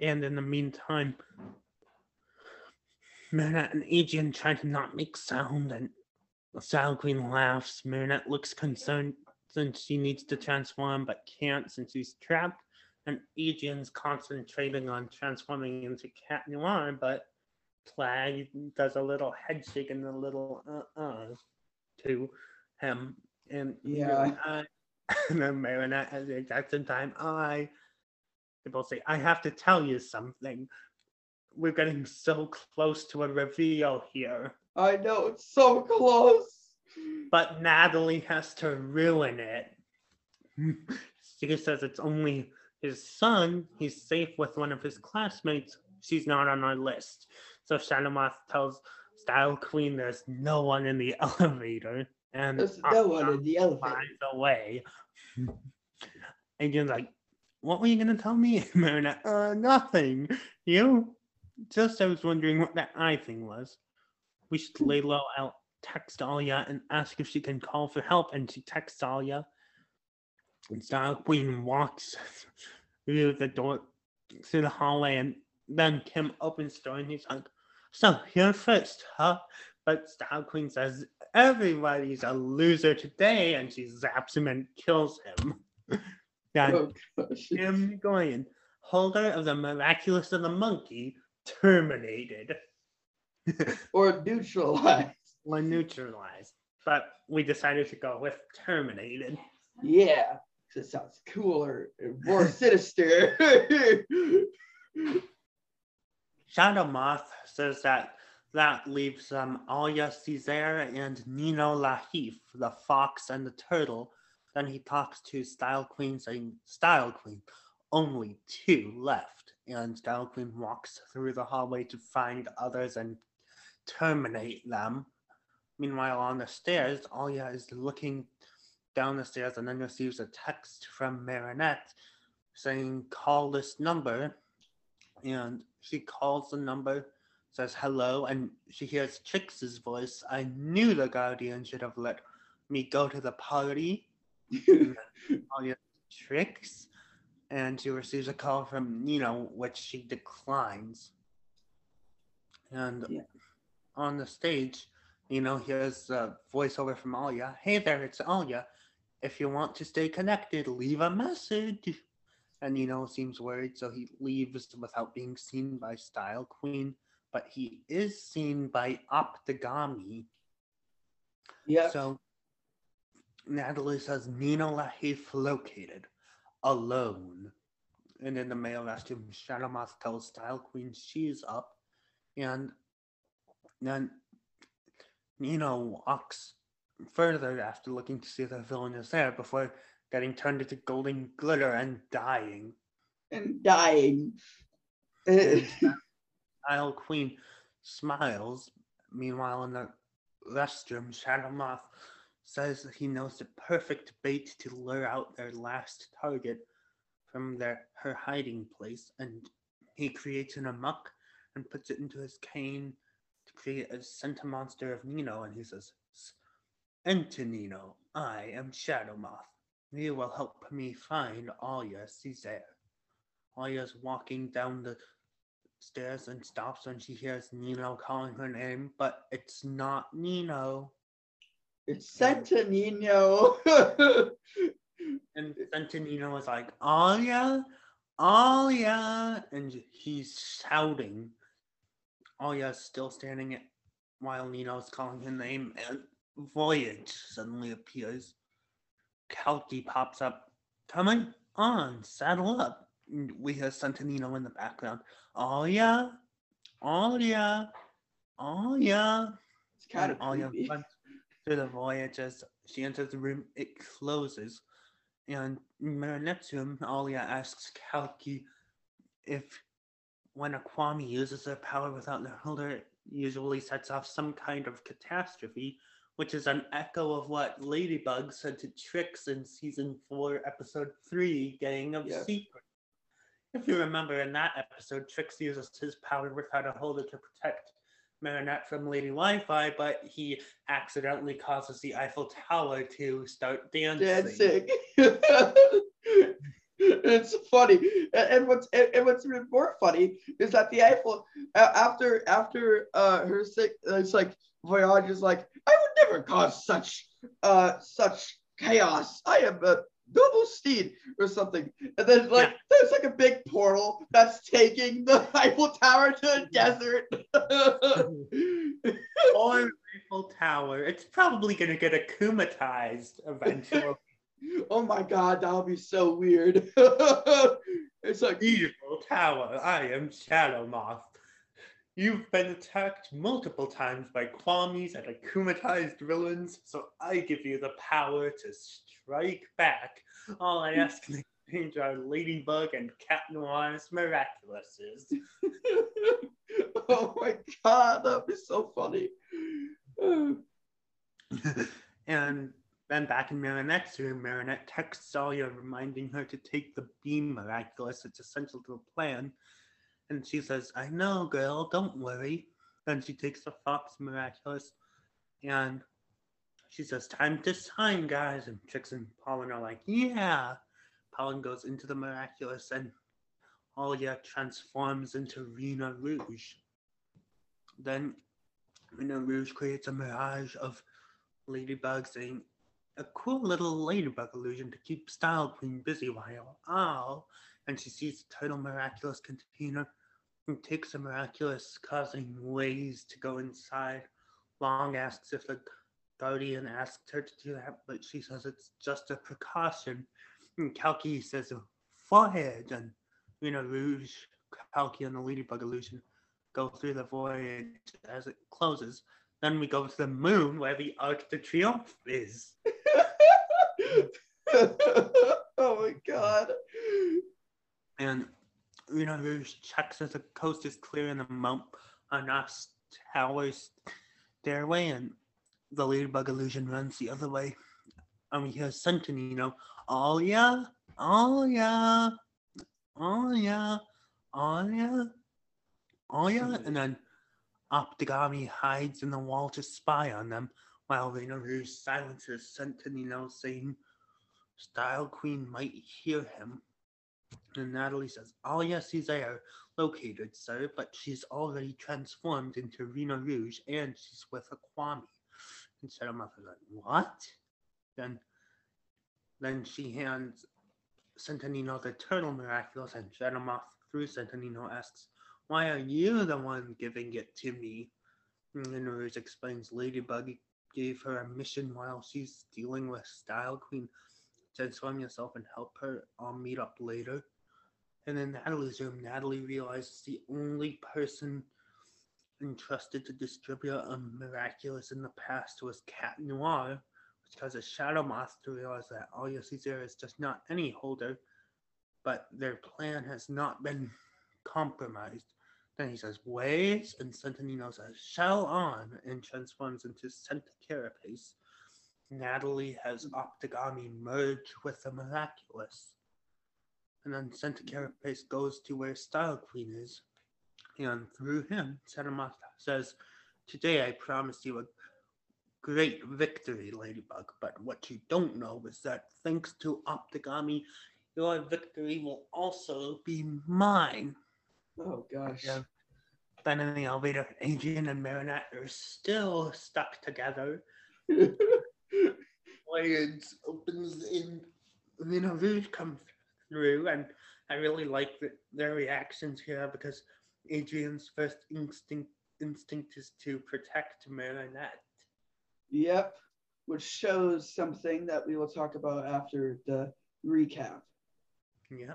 Speaker 3: and in the meantime, Marinette and Adrien try to not make sound and Style Queen laughs. Marinette looks concerned since she needs to transform but can't since she's trapped. And Adrien's concentrating on transforming into Cat Noir, but Plagg does a little head shake and a little uh uh to him. And
Speaker 4: Yeah.
Speaker 3: I, (laughs) and then Marinette at the exact same time, I both say, I have to tell you something. We're getting so close to a reveal here.
Speaker 4: I know it's so close.
Speaker 3: But Natalie has to ruin it. (laughs) she says it's only his son. He's safe with one of his classmates. She's not on our list. So Shadowmoth tells Style Queen there's no one in the (laughs) elevator. And
Speaker 4: There's no one in the elevator.
Speaker 3: finds a way. (laughs) Adrien's like, what were you gonna tell me, (laughs) Marinette? Uh, nothing. You? Just I was wondering what that eye thing was. We should lay low out, text Alya and ask if she can call for help. And she texts Alya. And Style Queen walks through the door, through the hallway, and then Kim opens the door and he's like, So here first, huh? But Style Queen says, Everybody's a loser today, and she zaps him and kills him. (laughs) Then
Speaker 4: Oh, gosh.
Speaker 3: Kim Goyen, holder of the miraculous of the monkey, terminated (laughs)
Speaker 4: Or neutralized.
Speaker 3: or neutralized. But we decided to go with terminated.
Speaker 4: Yeah. 'Cause It sounds cooler and more (laughs) sinister. (laughs)
Speaker 3: Shadow Moth says that that leaves um, Alya Césaire and Nino Lahiffe, the fox and the turtle. Then he talks to Style Queen, saying, Style Queen, only two left. And Style Queen walks through the hallway to find others and terminate them. Meanwhile, on the stairs, Alya is looking down the stairs and then receives a text from Marinette saying, Call this number. And she calls the number, says hello, and she hears Trixx's voice. I knew the Guardian should have let me go to the party. (laughs) Trixx. And she receives a call from Nino, which she declines. And
Speaker 4: Yeah.
Speaker 3: on the stage, you know, hears a voiceover from Alya. Hey there, it's Alya. If you want to stay connected, leave a message. And Nino seems worried, so he leaves without being seen by Style Queen. But he is seen by Optigami.
Speaker 4: Yeah.
Speaker 3: So Natalie says Nino Lahiffe located alone. And in the male restroom, Shadowmoth tells Style Queen she's up. And then Nino walks further after looking to see if the villain is there before getting turned into golden glitter and dying.
Speaker 4: and dying.
Speaker 3: Style (laughs) Queen smiles. Meanwhile, in the restroom, Shadow Moth says that he knows the perfect bait to lure out their last target from their her hiding place, and he creates an amok and puts it into his cane to create a sentimonster of Nino, and he says, Enter Nino, I am Shadow Moth. You will help me find Alya Césaire. Alya's walking down the stairs and stops when she hears Nino calling her name, but it's not Nino.
Speaker 4: it's Sentinino. (laughs)
Speaker 3: And Sentinino is like, Alya? Alya! And he's shouting. Alya's still standing while Nino's calling her name, and Voyage suddenly appears. Kaalki pops up. Coming on, saddle up. We hear Sentinino in the background. Alya! Alya! Alya!
Speaker 4: It's kind of
Speaker 3: and Alya
Speaker 4: creepy.
Speaker 3: runs through the voyage as she enters the room, it closes. And in Marinette's Alya asks Kaalki if when a Kwami uses their power without their holder, it usually sets off some kind of catastrophe, which is an echo of what Ladybug said to Trixx in season four, episode three, Gang of
Speaker 4: Yeah.
Speaker 3: Secrets. If you remember in that episode, Trixx uses his power without a holder to protect Marinette from Lady Wi-Fi, but he accidentally causes the Eiffel Tower to start dancing.
Speaker 4: dancing. (laughs) it's funny, and, and what's and, and what's even more funny is that the Eiffel after after uh her sick, it's like Voyage is like I never cause such uh such chaos. I am a noble steed or something, and then like
Speaker 3: Yeah.
Speaker 4: there's like a big portal that's taking the (laughs) Eiffel Tower to a desert. (laughs) (laughs)
Speaker 3: or Eiffel Tower. It's probably gonna get akumatized eventually.
Speaker 4: oh my god, that'll be so weird. it's like
Speaker 3: Beautiful tower. I am Shadow Moth. You've been attacked multiple times by Kwamis and akumatized villains, so I give you the power to strike back. All I ask in exchange are Ladybug and Cat Noir's miraculouses. (laughs)
Speaker 4: oh my god, that'd be so funny. (sighs)
Speaker 3: and then back in Marinette's room, Marinette texts Sawyer reminding her to take the beam miraculous. It's essential to the plan. And she says, I know, girl, don't worry. Then she takes the fox miraculous and she says, Time to sign, guys. And Trixx and Pollen are like, Yeah. Pollen goes into the miraculous and Alia transforms into Rena Rouge. Then Rena Rouge creates a mirage of ladybugs and a cool little ladybug illusion to keep Style Queen busy while oh, and she sees the turtle miraculous container and takes the miraculous, causing Wayzz to go inside. Longg asks if the guardian asked her to do that, but she says it's just a precaution. And Kaalki says, Forehead, and you know Rouge, Kaalki, and the ladybug illusion go through the voyage as it closes. Then we go to the moon where the Arc de Triomphe is. (laughs)
Speaker 4: oh my god.
Speaker 3: And Rena Rouge checks if the coast is clear in the Mount Anas Tower stairway, and the uh, Ladybug illusion runs the other way. And we hear Sentinino, oh yeah, oh yeah, oh yeah, oh yeah, oh yeah, and then Optigami hides in the wall to spy on them, while Rena Rouge silences Sentinino, saying Style Queen might hear him. And Natalie says, Oh, yes, he's there, located, sir, but she's already transformed into Rena Rouge and she's with a Kwami. And Shadowmoth is like, What? Then then she hands Sentinino the turtle miraculous, and Shadowmoth through Sentinino asks, Why are you the one giving it to me? And Rouge explains Ladybug gave her a mission while she's dealing with Style Queen transform yourself and help her. I'll meet up later. And then Natalie's room, Natalie realizes the only person entrusted to distribute a miraculous in the past was Cat Noir, which causes Shadow Moth to realize that Alya Césaire is just not any holder, but their plan has not been compromised. Then he says, Wayzz, and Sentinino says, Shell on, and transforms into Santa Carapace. Natalie has Optigami merge with the Miraculous. And then Santa Carapace goes to where Style Queen is. And through him, Santa says, Today I promise you a great victory, Ladybug. But what you don't know is that thanks to Optigami, your victory will also be mine.
Speaker 4: Oh gosh.
Speaker 3: Yeah. Then in the elevator, Adrian and Marinette are still stuck together. (laughs) Voyage opens in Rena Rouge comes through and I really like the, their reactions here because Adrien's first instinct instinct is to protect Marinette.
Speaker 4: Yep, which shows something that we will talk about after the recap.
Speaker 3: Yeah.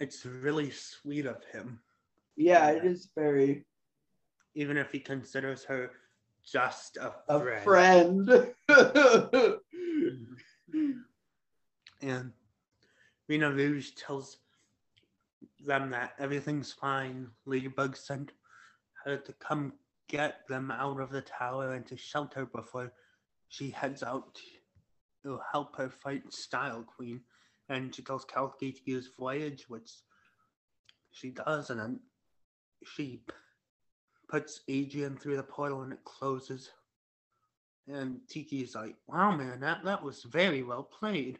Speaker 3: It's really sweet of him,
Speaker 4: Yeah, it is very
Speaker 3: even if he considers her just a
Speaker 4: a
Speaker 3: friend.
Speaker 4: friend. (laughs)
Speaker 3: And Rena Rouge tells them that everything's fine. Ladybug sent her to come get them out of the tower and to shelter before she heads out to help her fight Style Queen. And she tells Kaalki to use Voyage, which she does, and then she puts Adrien through the portal and it closes. And Tikki's like, wow, man, that, that was very well played.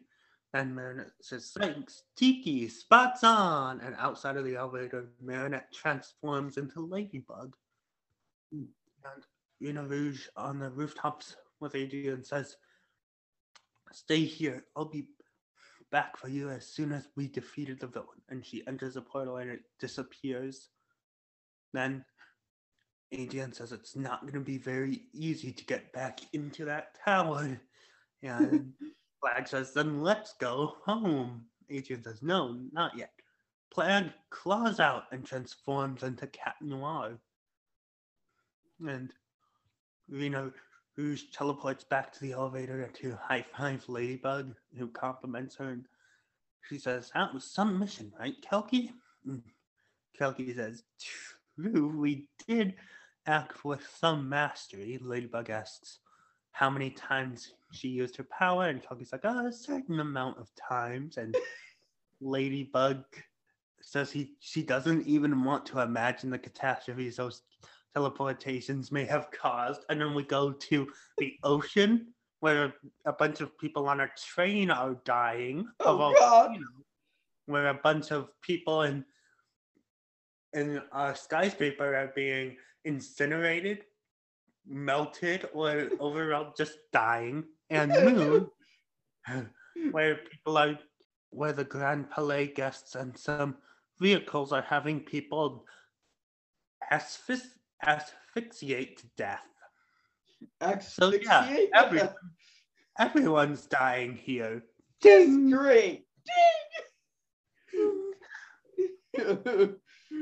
Speaker 3: And Marinette says, thanks, Tikki, spots on. And outside of the elevator, Marinette transforms into Ladybug. And Rena Rouge on the rooftops with Adrian says, stay here. I'll be back for you as soon as we defeated the villain. And she enters the portal and it disappears. Then Adrien says it's not going to be very easy to get back into that tower. And (laughs) Plagg says, then let's go home. Adrien says, no, not yet. Plagg claws out and transforms into Cat Noir. And Rena Rouge teleports back to the elevator to high five Ladybug, who compliments her. And she says, that was some mission, right, Kaalki? Mm. Kaalki says, true, we did act with some mastery. Ladybug asks how many times she used her power, and Kaalki's like, oh, a certain amount of times. And (laughs) Ladybug says he she doesn't even want to imagine the catastrophes those teleportations may have caused. And then we go to the ocean where a bunch of people on a train are dying of
Speaker 4: Oh,
Speaker 3: a
Speaker 4: God.
Speaker 3: volcano, where a bunch of people in in a skyscraper are being incinerated, melted, or (laughs) overall just dying. And (laughs) moon, (sighs) where people are, where the Grand Palais guests and some vehicles are having people asphyx- asphyxiate to death. So yeah,
Speaker 4: Asphyxiate?
Speaker 3: every, (laughs) everyone's dying here.
Speaker 4: That's
Speaker 3: Ding!
Speaker 4: great.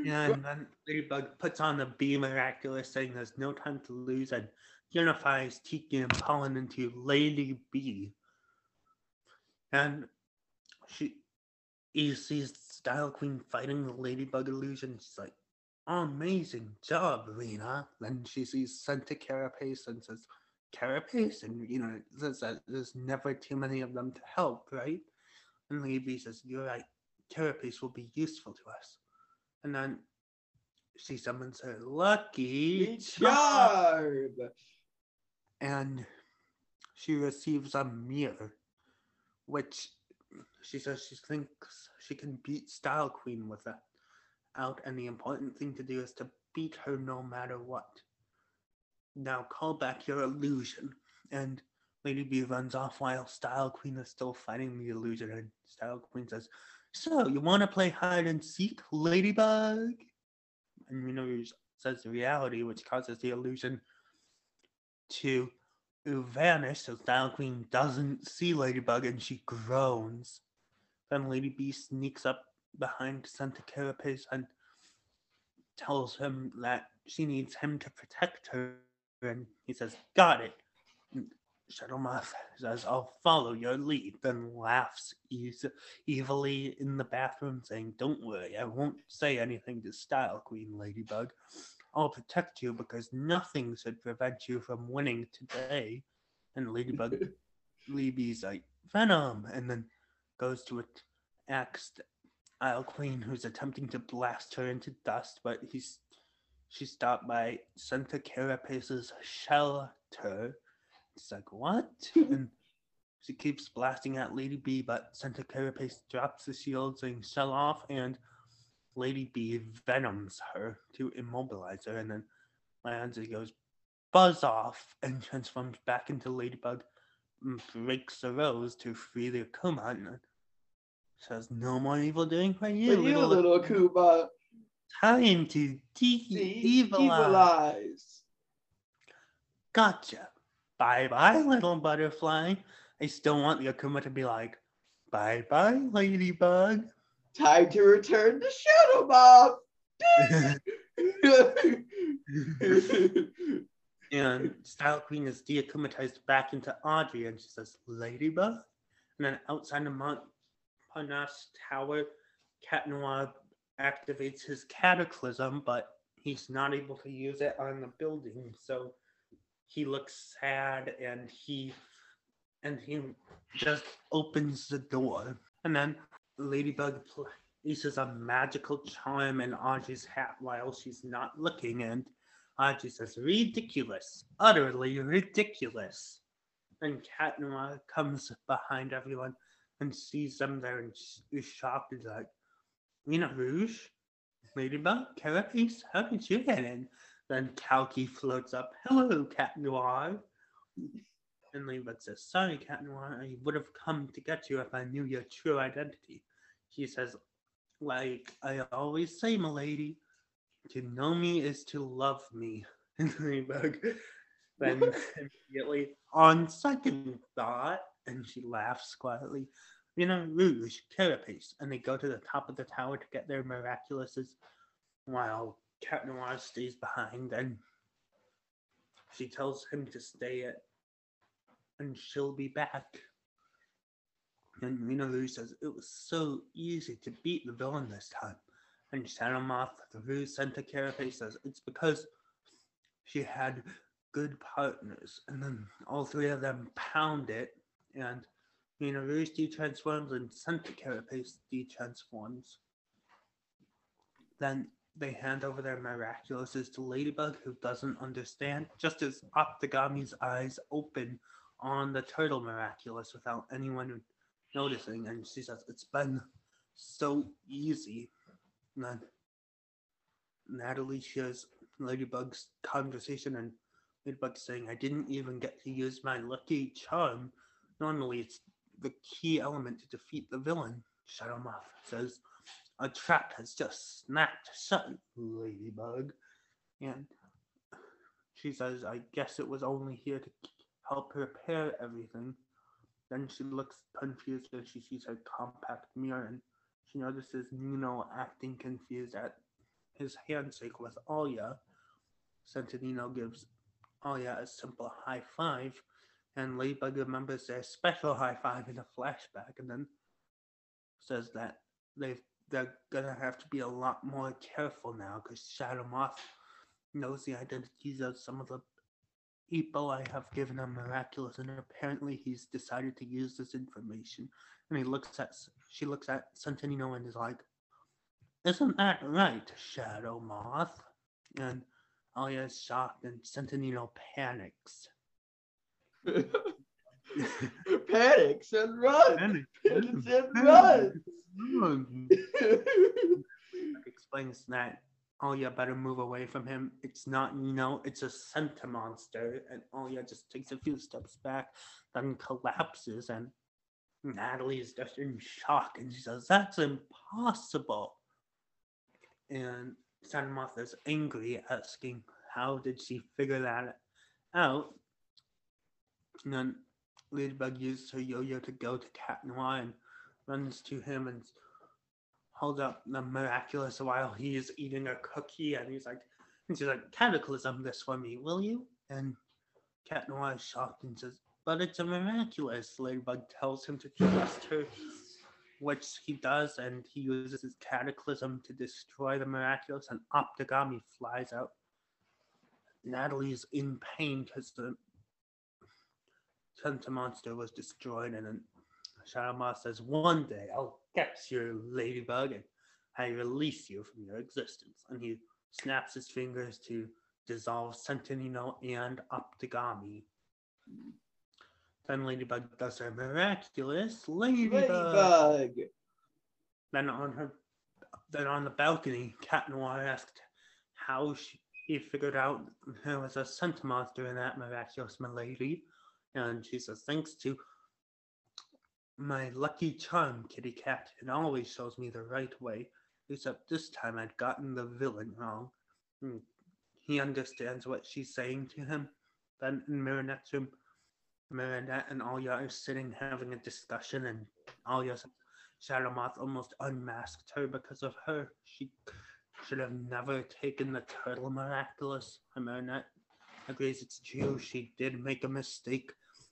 Speaker 3: And then Ladybug puts on the Be Miraculous, saying there's no time to lose, and unifies Tikki and Pollen into Lady B. And she he sees Style Queen fighting the Ladybug illusion. She's like, amazing job, Rena. Then she sees Santa Carapace and says, Carapace? And, you know, that there's never too many of them to help, right? And Lady B says, you're right. Carapace will be useful to us. And then she summons her Lucky Charm. and she receives a mirror, which she says she thinks she can beat Style Queen with it out, and the important thing to do is to beat her no matter what. Now call back your illusion, and Lady B runs off while Style Queen is still fighting the illusion, and Style Queen says, "So you want to play hide and seek, Ladybug?" And Rena Rouge says the reality, which causes the illusion to vanish so Style Queen doesn't see Ladybug and she groans. Then Lady B sneaks up behind Santa Carapace and tells him that she needs him to protect her. And he says, Got it. And Shadow Moth says, I'll follow your lead, then laughs evilly in the bathroom, saying, Don't worry, I won't say anything to Style Queen Ladybug. I'll protect you because nothing should prevent you from winning today. And Ladybug (laughs) Leeby's like, Venom, and then goes to attack Style Queen, who's attempting to blast her into dust, but he's she's stopped by Santa Carapace's shelter. It's like, what? (laughs) and she keeps blasting at Lady B, but Santa Carapace drops the shield, and shell off, and Lady B venoms her to immobilize her, and then lands and goes buzz off and (laughs) transforms back into Ladybug and breaks the rose to free the Akuma. And Says no more evil doing for you,
Speaker 4: For you,
Speaker 3: little,
Speaker 4: little Kuba.
Speaker 3: time to de- evil.
Speaker 4: Evilize.
Speaker 3: Gotcha. Bye bye, little butterfly. I still want the Akuma to be like, bye bye, ladybug.
Speaker 4: Time to return to Shadow Mob. (laughs)
Speaker 3: and Style Queen is deakumatized back into Audrey, and she says, Ladybug? And then outside the Montparnasse Tower, Cat Noir activates his cataclysm, but he's not able to use it on the building. So he looks sad and he and he just opens the door. And then Ladybug places a magical charm in Audrey's hat while she's not looking, and Audrey says, ridiculous, utterly ridiculous. And Cat Noir comes behind everyone and sees them there and is shocked. Is like, you know Rouge, Ladybug, Carapace, how did you get in? Then Kaalki floats up, hello, Cat Noir. And Ladybug says, sorry, Cat Noir, I would have come to get you if I knew your true identity. He says, like I always say, milady, to know me is to love me. (laughs) And Ladybug then immediately, on second thought, and she laughs quietly, you know, Rouge, Carapace, and they go to the top of the tower to get their miraculouses while Cat Noir stays behind and she tells him to stay it and she'll be back. And Rena Rouge says it was so easy to beat the villain this time. And Shadow Moth, the Rouge Santa Carapace says it's because she had good partners. And then all three of them pound it, and Rena Rouge detransforms and Santa Carapace detransforms. Then they hand over their miraculouses to Ladybug, who doesn't understand, just as Optigami's eyes open on the turtle miraculous without anyone noticing. And she says, It's been so easy. And then Natalie shares Ladybug's conversation, and Ladybug saying, I didn't even get to use my lucky charm. Normally, it's the key element to defeat the villain. Shadow Moth says, A trap has just snapped shut, Ladybug. And she says, I guess it was only here to help repair everything. Then she looks confused as she sees her compact mirror and she notices Nino acting confused at his handshake with Alya. Sentinino gives Alya a simple high five, and Ladybug remembers their special high five in a flashback and then says that they've they're gonna have to be a lot more careful now because Shadow Moth knows the identities of some of the people I have given him miraculous, and apparently he's decided to use this information. And he looks at she looks at Sentinino and is like, "Isn't that right, Shadow Moth?" And Alya is shocked, and Sentinino panics. (laughs)
Speaker 4: Panics and runs.
Speaker 3: Panics
Speaker 4: Panics and run.
Speaker 3: Explains that oh, Alya better move away from him. It's not you know it's a sentimonster. And oh, Alya just takes a few steps back, then collapses. And Natalie is just in shock and she says, That's impossible. And Santa Moth is angry, asking, How did she figure that out? And then Ladybug uses her yo yo to go to Cat Noir and runs to him and holds up the miraculous while he's eating a cookie and he's like and she's like cataclysm this for me will you? And cat noir is shocked and says but it's a miraculous ladybug tells him to trust her which he does and he uses his cataclysm to destroy the miraculous and optigami flies out. Natalie's in pain because the sentimonster was destroyed and then Shadow Moth says, One day I'll get you, Ladybug, and I release you from your existence. And he snaps his fingers to dissolve Sentinino and Optigami. Then Ladybug does her miraculous Ladybug.
Speaker 4: Ladybug.
Speaker 3: Then on her, then on the balcony, Cat Noir asked how she, he figured out there was a sentimonster in that miraculous milady, and she says thanks to my lucky charm, kitty cat. It always shows me the right way. Except this time I'd gotten the villain wrong. Hmm. He understands what she's saying to him. Then in Marinette's room, Marinette and Alya are sitting having a discussion, and Alya says Shadow Moth almost unmasked her because of her. She should have never taken the turtle miraculous. And Marinette agrees it's true. She did make a mistake.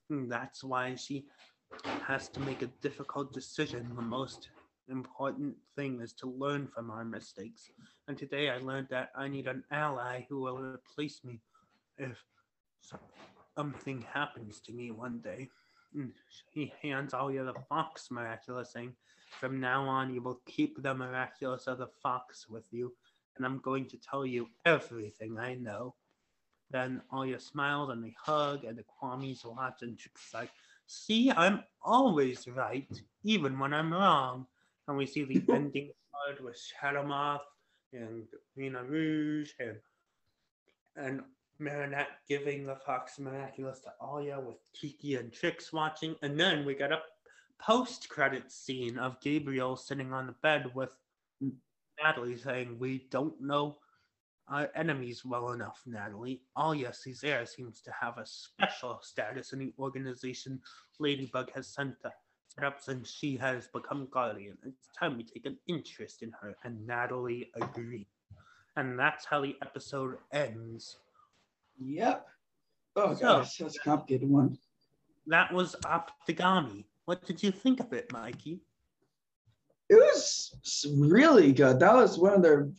Speaker 3: That's why she has to make a difficult decision. The most important thing is to learn from our mistakes. And today I learned that I need an ally who will replace me if something happens to me one day. And he hands Alya the fox miraculous, saying, From now on, you will keep the miraculous of the fox with you, and I'm going to tell you everything I know. Then Alya smiles and they hug, and the Kwamis watch, and she's like, See, I'm always right, even when I'm wrong. And we see the (laughs) ending card with Shadow Moth and Rena Rouge and and Marinette giving the Fox Miraculous to Alya with Kiki and Trixx watching. And then we got a post credit scene of Gabriel sitting on the bed with Natalie saying, We don't know our enemies well enough, Natalie. Alya Césaire seems to have a special status in the organization Ladybug has sent set up since she has become Guardian. It's time we take an interest in her, and Natalie agreed. And that's how the episode ends.
Speaker 4: Yep. Oh
Speaker 3: So-
Speaker 4: gosh, that's a complicated one.
Speaker 3: That was Optigami. What did you think of it, Mikey?
Speaker 4: It was really good. That was one of their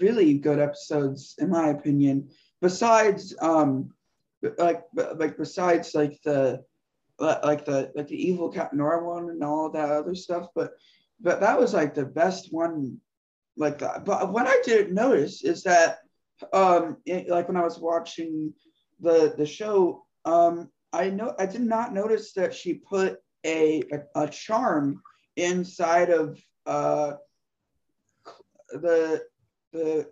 Speaker 4: really good episodes, in my opinion. Besides, um, like like besides like the like the like the evil Cat Nora one and all that other stuff, but but that was like the best one. Like that. But what I didn't notice is that um it, like when I was watching the the show, um, I know I did not notice that she put a a, a charm inside of uh the the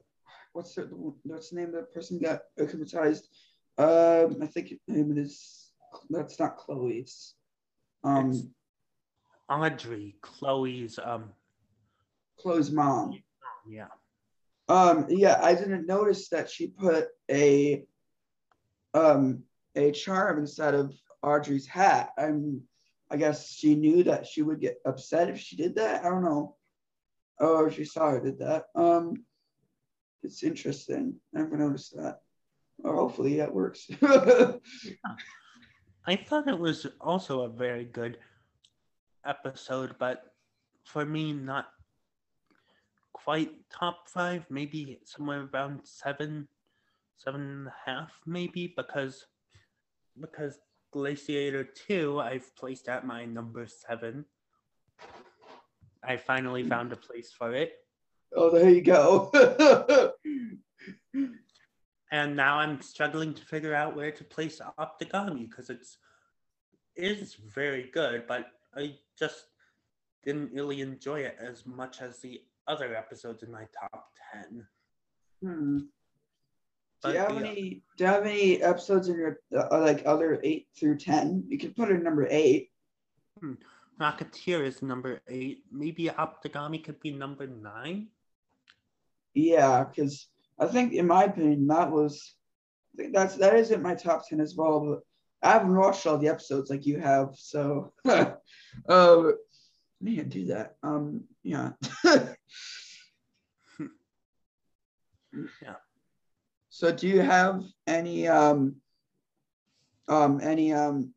Speaker 4: what's the what's the name of the person got hypnotized? Um, I think it, it is that's not Chloe's. Um
Speaker 3: It's- Audrey, Chloe's um
Speaker 4: Chloe's mom.
Speaker 3: yeah.
Speaker 4: Um, yeah, I didn't notice that she put a um a charm inside of Audrey's hat. I'm I guess she knew that she would get upset if she did that. I don't know. Or if she saw her did that. Um it's interesting. I never noticed that. Or hopefully that works. (laughs)
Speaker 3: I thought it was also a very good episode, but for me, not quite top five, maybe somewhere around seven, seven and a half, maybe, because because Glaciator 2 I've placed at my number seven. I finally found a place for it.
Speaker 4: oh, there you go. (laughs)
Speaker 3: and now I'm struggling to figure out where to place Optigami because it's is very good, but I just didn't really enjoy it as much as the other episodes in my top ten.
Speaker 4: Hmm. Do you have any? Do you have any episodes in your uh, like other eight through ten? You could put it in number eight.
Speaker 3: Rocketeer is number eight. Maybe Optigami could be number nine.
Speaker 4: Yeah, because I think, in my opinion, that was. I think that's that isn't my top ten as well, but I haven't watched all the episodes like you have, so. uh, (laughs) I need to do that. Um. Yeah. (laughs)
Speaker 3: Yeah.
Speaker 4: So, do you have any um. Um. Any um.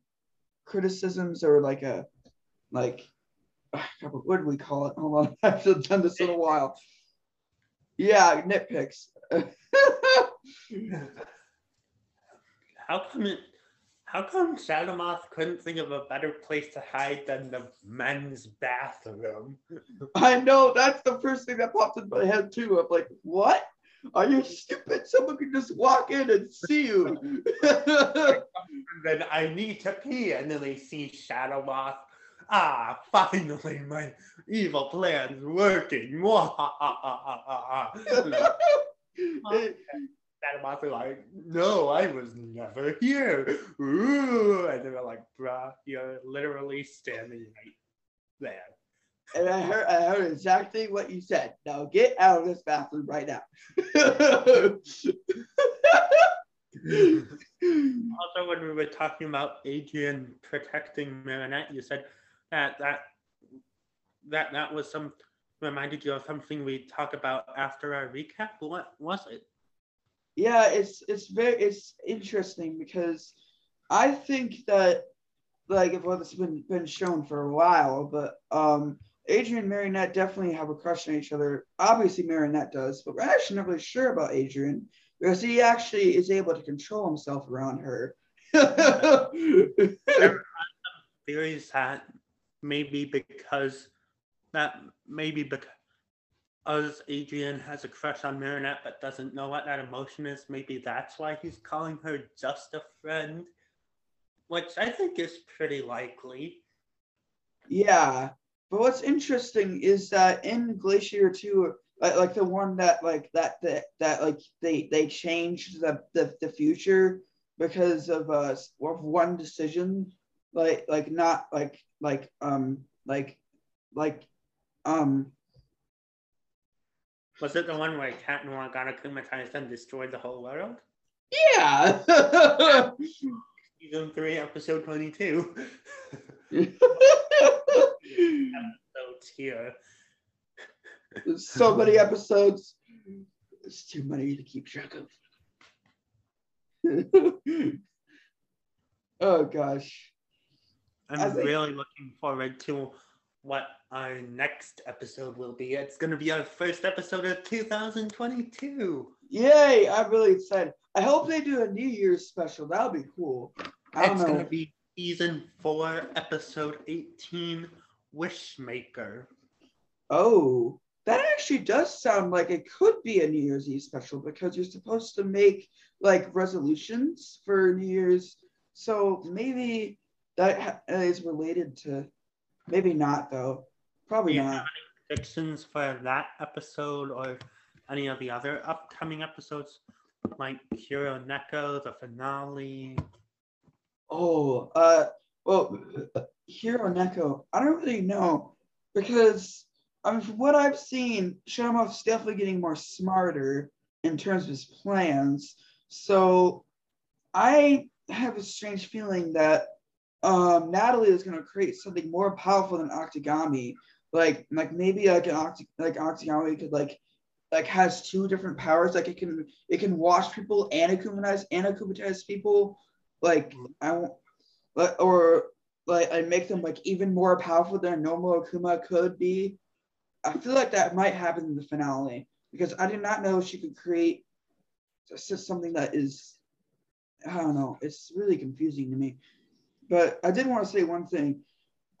Speaker 4: Criticisms or like a, like, what do we call it? Hold on, (laughs) I haven't done this in a while. Yeah, nitpicks.
Speaker 3: How come it? How come Shadow Moth couldn't think of a better place to hide than the men's bathroom? (laughs)
Speaker 4: I know that's the first thing that popped in my head too. I'm like, what? Are you stupid? Someone could just walk in and see you.
Speaker 3: And (laughs) then I need to pee, and then they see Shadow Moth. Ah, finally, my evil plan's working. (laughs) Shadow Moth are like, no, I was never here. Ooh. And they're like, bruh, you're literally standing right there.
Speaker 4: And I heard I heard exactly what you said. Now get out of this bathroom right now. (laughs)
Speaker 3: Also, when we were talking about Adrien protecting Marinette, you said that that that that was some reminded you of something we talk about after our recap. What was it?
Speaker 4: yeah, it's it's very it's interesting because I think that like if well, it's been been shown for a while, but um Adrien and Marinette definitely have a crush on each other. Obviously Marinette does, but we're actually not really sure about Adrien because he actually is able to control himself around her. (laughs) (laughs)
Speaker 3: Theories that maybe because that maybe because Adrien has a crush on Marinette but doesn't know what that emotion is, maybe that's why he's calling her just a friend, which I think is pretty likely.
Speaker 4: Yeah, but what's interesting is that in Glaciator 2, like, like the one that like that that that like they they changed the the, the future because of uh of one decision, like like not like like um like like um
Speaker 3: Was it the one where Cat got akumatized and destroyed the whole world?
Speaker 4: yeah. (laughs)
Speaker 3: Season 3, episode 22. (laughs) Episodes here.
Speaker 4: There's so many episodes. It's too many to keep track of. (laughs) oh gosh. I
Speaker 3: I'm
Speaker 4: think-
Speaker 3: really looking forward to what our next episode will be. It's going to be our first episode of 2022.
Speaker 4: Yay! I'm really excited. I hope they do a New Year's special. That'll be cool. I don't
Speaker 3: It's going to be season 4, episode 18, Wishmaker.
Speaker 4: Oh, that actually does sound like it could be a New Year's Eve special because you're supposed to make like resolutions for New Year's. So maybe that ha- is related to. Maybe not though. Probably
Speaker 3: Yeah.
Speaker 4: not.
Speaker 3: Predictions for that episode or any of the other upcoming episodes, like Hiro Neko, the finale.
Speaker 4: Oh, uh, well, Hiro Neko, I don't really know because I mean, from what I've seen, Shama's definitely getting more smarter in terms of his plans. So I have a strange feeling that um, Natalie is going to create something more powerful than Octogami. Like, like maybe like an Octi- like Octogami could like like has two different powers. Like it can it can wash people and akumatize and akumatize people. Like I or like I make them like even more powerful than a normal Akuma could be. I feel like that might happen in the finale because I did not know she could create just something that is I don't know. It's really confusing to me. But I did want to say one thing.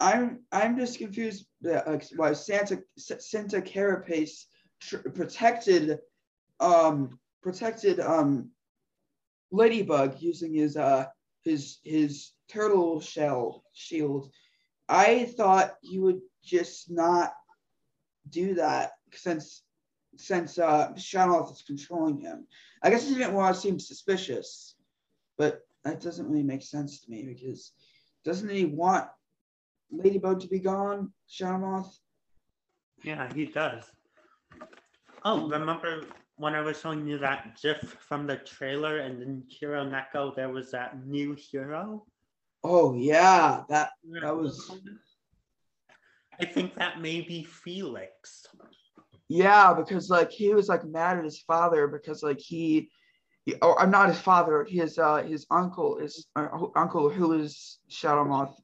Speaker 4: I'm I'm just confused that like why Santa Santa Carapace tr- protected um protected um Ladybug using his uh his his turtle shell shield. I thought he would just not do that since since uh Shanoff is controlling him. I guess he didn't want to seem suspicious, but that doesn't really make sense to me because doesn't he want Ladybug to be gone, Shanoff?
Speaker 3: Yeah, he does. Oh, remember when I was showing you that GIF from the trailer and then Hiro Neko there was that new hero?
Speaker 4: Oh yeah, that That was-
Speaker 3: I think that may be Felix.
Speaker 4: yeah because like he was like mad at his father because like he, he or uh, not his father, his uh his uncle is uh, uncle who is Shadow Moth,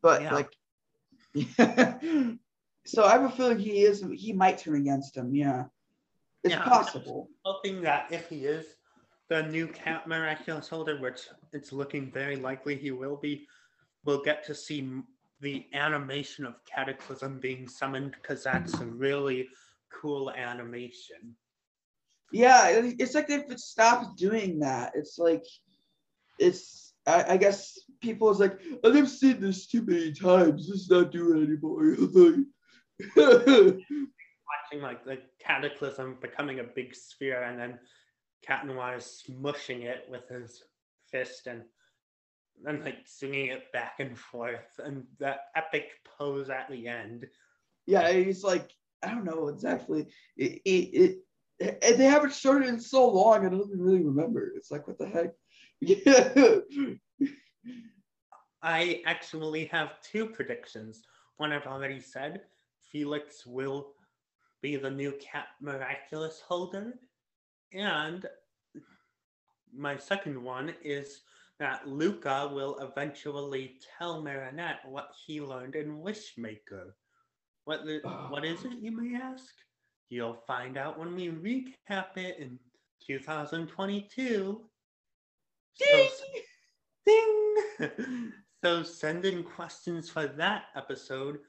Speaker 4: but
Speaker 3: Yeah.
Speaker 4: like, (laughs) so I have a feeling he is he might turn against him. Yeah, it's
Speaker 3: Yeah.
Speaker 4: possible.
Speaker 3: Hoping that if he is the new Cat Miraculous Holder, which it's looking very likely he will be, we'll get to see the animation of Cataclysm being summoned because that's a really cool animation.
Speaker 4: Yeah, it's like if it stopped doing that. It's like, it's I, I guess people is like, I've seen this too many times. Let's not do it anymore. (laughs) (laughs)
Speaker 3: watching like the cataclysm becoming a big sphere and then Cat Noir smushing it with his fist and and like swinging it back and forth, and the epic pose at the end.
Speaker 4: Yeah, he's like, I don't know exactly. It, it, it, they haven't showed it in so long, I don't even really remember. It's like, what the heck? (laughs)
Speaker 3: I actually have two predictions. One I've already said Felix will be the new Cat Miraculous holder. And my second one is that Luka will eventually tell Marinette what he learned in Wishmaker. What, the, what is it, you may ask? You'll find out when we recap it in 2022. So, ding! (laughs) so send in questions for that episode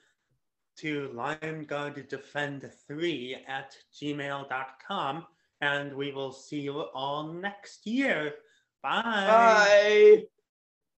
Speaker 3: to lionguarddefend3 at gmail.com and we will see you all next year. Bye.
Speaker 4: Bye.